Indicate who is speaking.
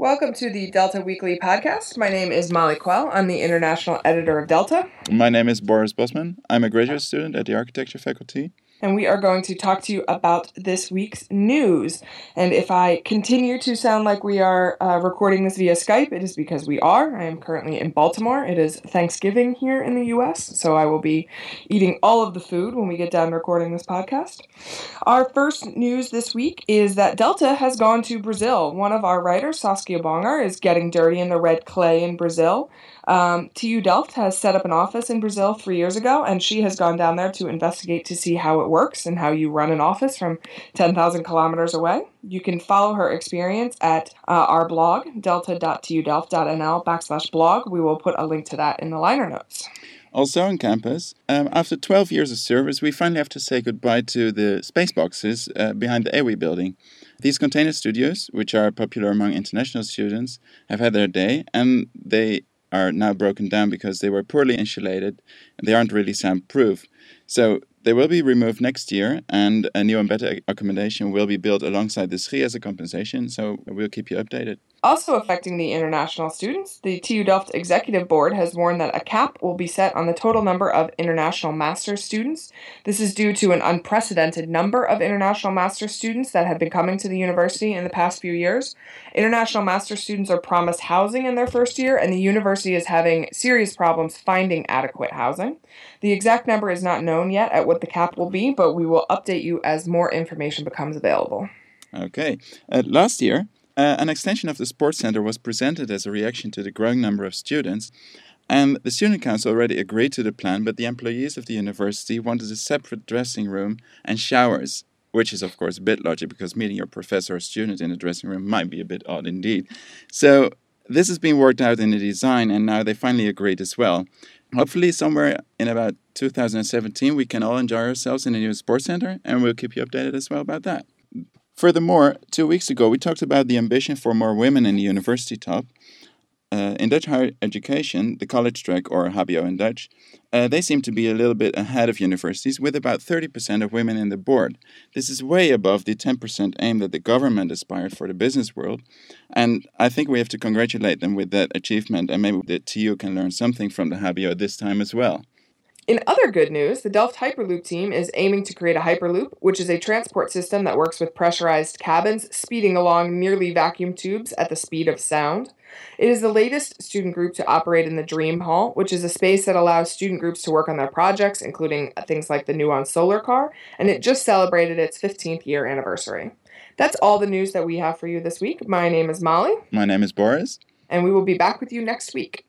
Speaker 1: Welcome to the Delta Weekly podcast. My name is Molly Quell. I'm the international editor of Delta.
Speaker 2: My name is Boris Bosman. I'm a graduate student at the architecture faculty
Speaker 1: and we are going to talk to you about this week's news. And if I continue to sound like we are uh, recording this via Skype, it is because we are. I am currently in Baltimore. It is Thanksgiving here in the US, so I will be eating all of the food when we get done recording this podcast. Our first news this week is that Delta has gone to Brazil. One of our writers, Saskia Bonger, is getting dirty in the red clay in Brazil. Um, TU Delft has set up an office in Brazil three years ago, and she has gone down there to investigate to see how it works and how you run an office from 10,000 kilometers away. You can follow her experience at uh, our blog, delta.tudelft.nl backslash blog. We will put a link to that in the liner notes.
Speaker 2: Also on campus, um, after 12 years of service, we finally have to say goodbye to the space boxes uh, behind the AWE building. These container studios, which are popular among international students, have had their day and they are now broken down because they were poorly insulated and they aren't really soundproof. So they will be removed next year, and a new and better accommodation will be built alongside the SCHI as a compensation. So we'll keep you updated.
Speaker 1: Also affecting the international students, the TU Delft Executive Board has warned that a cap will be set on the total number of international master's students. This is due to an unprecedented number of international master's students that have been coming to the university in the past few years. International master's students are promised housing in their first year, and the university is having serious problems finding adequate housing. The exact number is not known yet at what the cap will be, but we will update you as more information becomes available.
Speaker 2: Okay. Uh, last year, uh, an extension of the sports center was presented as a reaction to the growing number of students. And the student council already agreed to the plan, but the employees of the university wanted a separate dressing room and showers, which is, of course, a bit logical because meeting your professor or student in a dressing room might be a bit odd indeed. So, this has been worked out in the design, and now they finally agreed as well. Hopefully, somewhere in about 2017, we can all enjoy ourselves in a new sports center, and we'll keep you updated as well about that. Furthermore, two weeks ago, we talked about the ambition for more women in the university top. Uh, in Dutch higher education, the college track, or HBO in Dutch, uh, they seem to be a little bit ahead of universities with about 30% of women in the board. This is way above the 10% aim that the government aspired for the business world. And I think we have to congratulate them with that achievement, and maybe the TU can learn something from the HBO this time as well.
Speaker 1: In other good news, the Delft Hyperloop team is aiming to create a Hyperloop, which is a transport system that works with pressurized cabins speeding along nearly vacuum tubes at the speed of sound. It is the latest student group to operate in the Dream Hall, which is a space that allows student groups to work on their projects, including things like the Nuna solar car, and it just celebrated its 15th year anniversary. That's all the news that we have for you this week. My name is Molly.
Speaker 2: My name is Boris.
Speaker 1: And we will be back with you next week.